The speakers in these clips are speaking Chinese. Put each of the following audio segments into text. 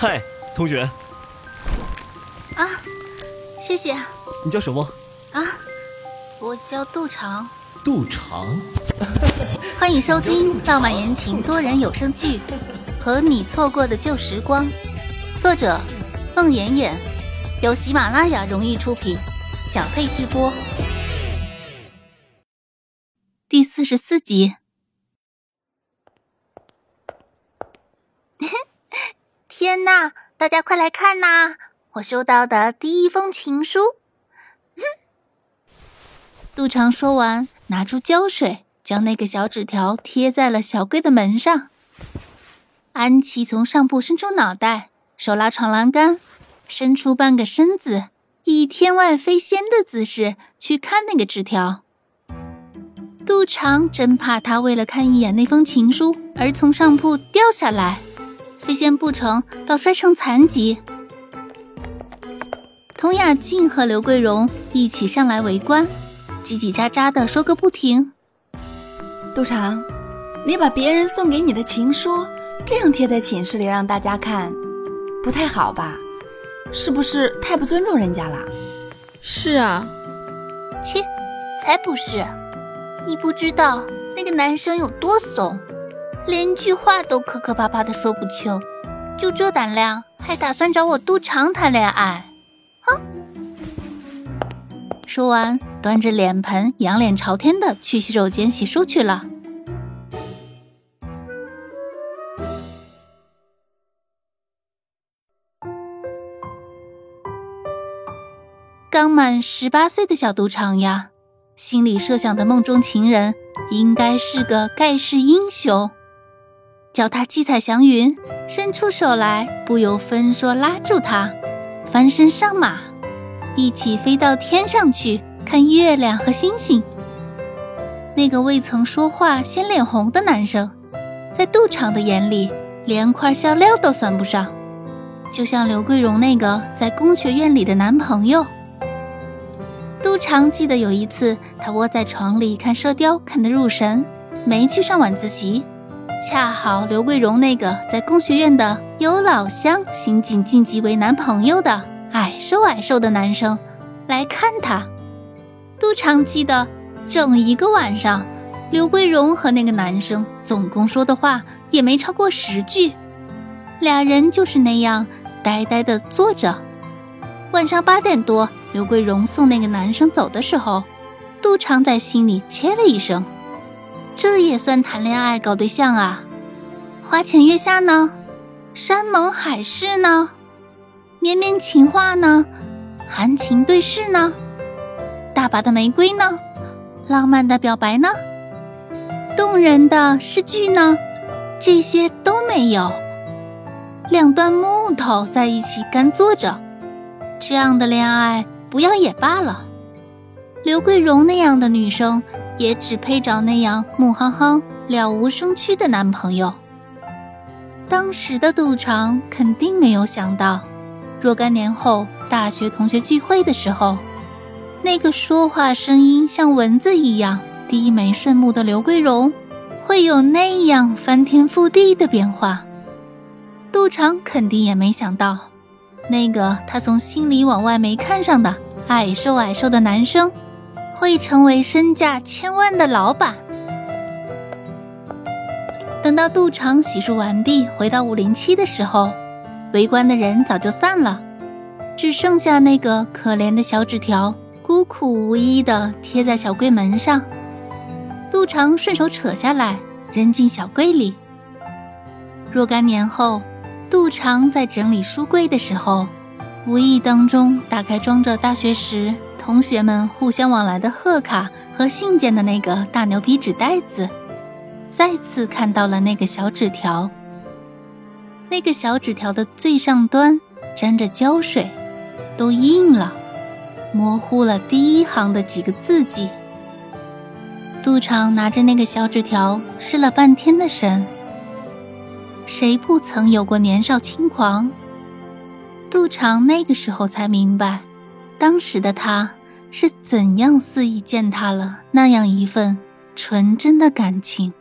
嗨，同学。啊，谢谢。你叫什么？啊，我叫杜长。杜长。欢迎收听浪漫言情多人有声剧《和你错过的旧时光》，作者：孟妍妍，由喜马拉雅荣誉出品，小佩直播。第四十四集。天呐，大家快来看呐！我收到的第一封情书。哼杜长说完，拿出胶水，将那个小纸条贴在了小龟的门上。安琪从上铺伸出脑袋，手拉床栏杆，伸出半个身子，以天外飞仙的姿势去看那个纸条。杜长真怕他为了看一眼那封情书而从上铺掉下来。飞仙不成，倒摔成残疾。童雅静和刘桂荣一起上来围观，叽叽喳喳的说个不停。杜长，你把别人送给你的情书这样贴在寝室里让大家看，不太好吧？是不是太不尊重人家了？是啊。切，才不是！你不知道那个男生有多怂。连句话都磕磕巴巴的说不清，就这胆量，还打算找我杜长谈恋爱？哼！说完，端着脸盆，仰脸朝天的去洗手间洗漱去了。刚满十八岁的小赌场呀，心里设想的梦中情人，应该是个盖世英雄。叫他七彩祥云，伸出手来，不由分说拉住他，翻身上马，一起飞到天上去看月亮和星星。那个未曾说话先脸红的男生，在杜长的眼里连块笑料都算不上，就像刘桂荣那个在工学院里的男朋友。杜长记得有一次，他窝在床里看射雕，看得入神，没去上晚自习。恰好刘桂荣那个在工学院的有老乡刑警晋级为男朋友的矮瘦矮瘦的男生来看他，杜长记得整一个晚上，刘桂荣和那个男生总共说的话也没超过十句，俩人就是那样呆呆的坐着。晚上八点多，刘桂荣送那个男生走的时候，杜长在心里切了一声。这也算谈恋爱搞对象啊？花前月下呢？山盟海誓呢？绵绵情话呢？含情对视呢？大把的玫瑰呢？浪漫的表白呢？动人的诗句呢？这些都没有。两段木头在一起干坐着，这样的恋爱不要也罢了。刘桂荣那样的女生。也只配找那样木夯夯、了无生趣的男朋友。当时的杜长肯定没有想到，若干年后大学同学聚会的时候，那个说话声音像蚊子一样低眉顺目的刘桂荣，会有那样翻天覆地的变化。杜长肯定也没想到，那个他从心里往外没看上的矮瘦矮瘦的男生。会成为身价千万的老板。等到杜长洗漱完毕，回到五零七的时候，围观的人早就散了，只剩下那个可怜的小纸条，孤苦无依的贴在小柜门上。杜长顺手扯下来，扔进小柜里。若干年后，杜长在整理书柜的时候，无意当中打开装着大学时。同学们互相往来的贺卡和信件的那个大牛皮纸袋子，再次看到了那个小纸条。那个小纸条的最上端沾着胶水，都印了，模糊了第一行的几个字迹。杜长拿着那个小纸条，失了半天的神。谁不曾有过年少轻狂？杜长那个时候才明白，当时的他。是怎样肆意践踏了那样一份纯真的感情？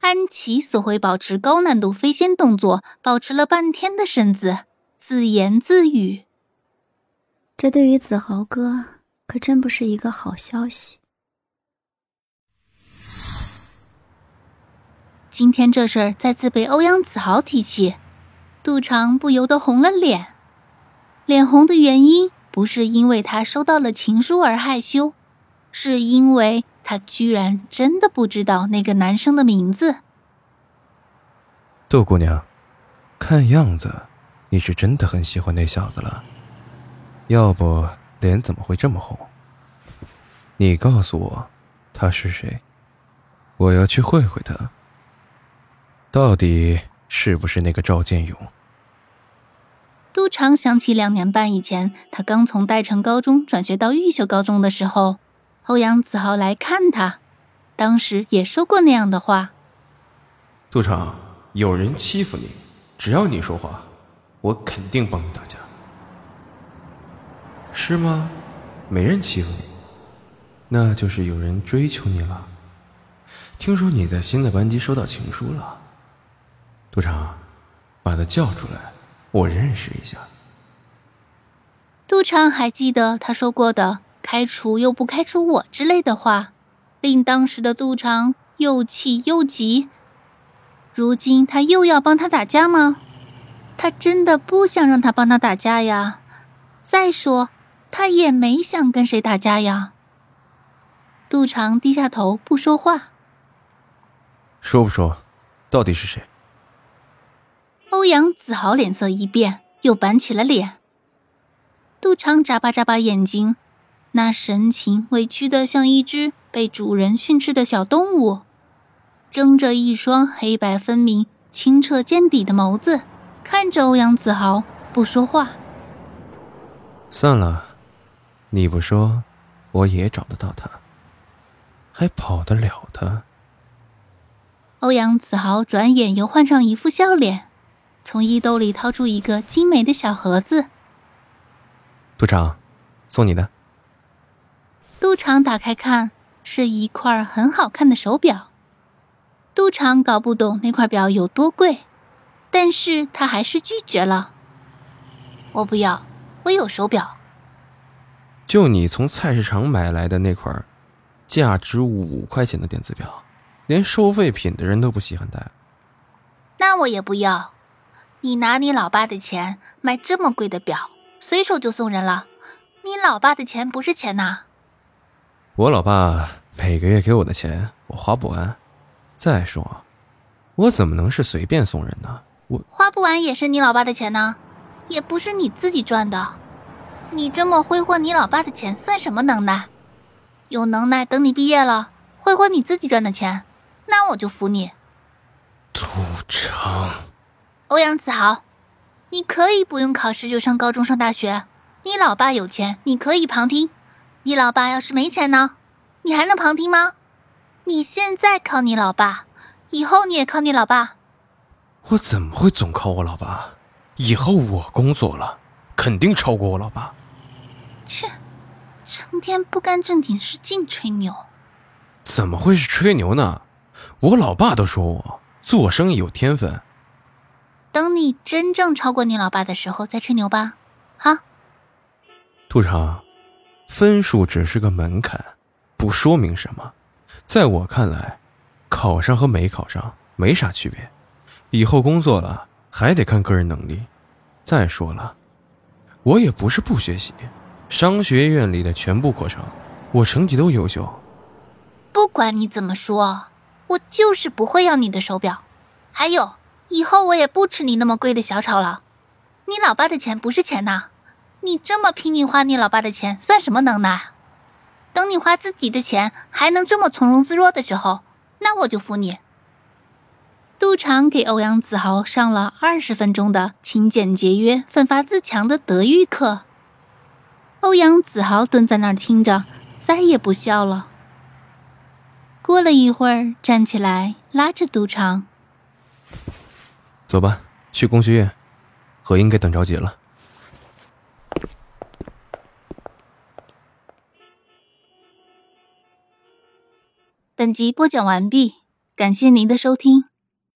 安琪索会保持高难度飞仙动作，保持了半天的身子，自言自语：“这对于子豪哥可真不是一个好消息。”今天这事儿再次被欧阳子豪提起，杜长不由得红了脸。脸红的原因不是因为他收到了情书而害羞，是因为。他居然真的不知道那个男生的名字。杜姑娘，看样子你是真的很喜欢那小子了，要不脸怎么会这么红？你告诉我，他是谁？我要去会会他。到底是不是那个赵建勇？杜长想起两年半以前，他刚从代城高中转学到玉秀高中的时候。欧阳子豪来看他，当时也说过那样的话。杜长，有人欺负你，只要你说话，我肯定帮你打架。是吗？没人欺负你，那就是有人追求你了。听说你在新的班级收到情书了。杜长，把他叫出来，我认识一下。杜长还记得他说过的。开除又不开除我之类的话，令当时的杜长又气又急。如今他又要帮他打架吗？他真的不想让他帮他打架呀。再说，他也没想跟谁打架呀。杜长低下头不说话。说不说，到底是谁？欧阳子豪脸色一变，又板起了脸。杜长眨巴眨巴眼睛。那神情委屈的像一只被主人训斥的小动物，睁着一双黑白分明、清澈见底的眸子，看着欧阳子豪，不说话。算了，你不说，我也找得到他，还跑得了他。欧阳子豪转眼又换上一副笑脸，从衣兜里掏出一个精美的小盒子。杜长，送你的。杜长打开看，是一块很好看的手表。杜长搞不懂那块表有多贵，但是他还是拒绝了。我不要，我有手表。就你从菜市场买来的那块，价值五块钱的电子表，连收废品的人都不稀罕戴。那我也不要。你拿你老爸的钱买这么贵的表，随手就送人了。你老爸的钱不是钱呐。我老爸每个月给我的钱，我花不完。再说，我怎么能是随便送人呢？我花不完也是你老爸的钱呢，也不是你自己赚的。你这么挥霍你老爸的钱，算什么能耐？有能耐，等你毕业了，挥霍你自己赚的钱，那我就服你。杜长，欧阳子豪，你可以不用考试就上高中、上大学。你老爸有钱，你可以旁听。你老爸要是没钱呢，你还能旁听吗？你现在靠你老爸，以后你也靠你老爸。我怎么会总靠我老爸？以后我工作了，肯定超过我老爸。切，成天不干正经事，净吹牛。怎么会是吹牛呢？我老爸都说我做生意有天分。等你真正超过你老爸的时候再吹牛吧，哈。兔长。分数只是个门槛，不说明什么。在我看来，考上和没考上没啥区别。以后工作了还得看个人能力。再说了，我也不是不学习，商学院里的全部课程，我成绩都优秀。不管你怎么说，我就是不会要你的手表。还有，以后我也不吃你那么贵的小炒了。你老爸的钱不是钱呐。你这么拼命花你老爸的钱，算什么能耐？等你花自己的钱还能这么从容自若的时候，那我就服你。杜长给欧阳子豪上了二十分钟的勤俭节约、奋发自强的德育课。欧阳子豪蹲在那儿听着，再也不笑了。过了一会儿，站起来拉着杜长：“走吧，去工学院，何英该等着急了。”本集播讲完毕。感谢您的收听。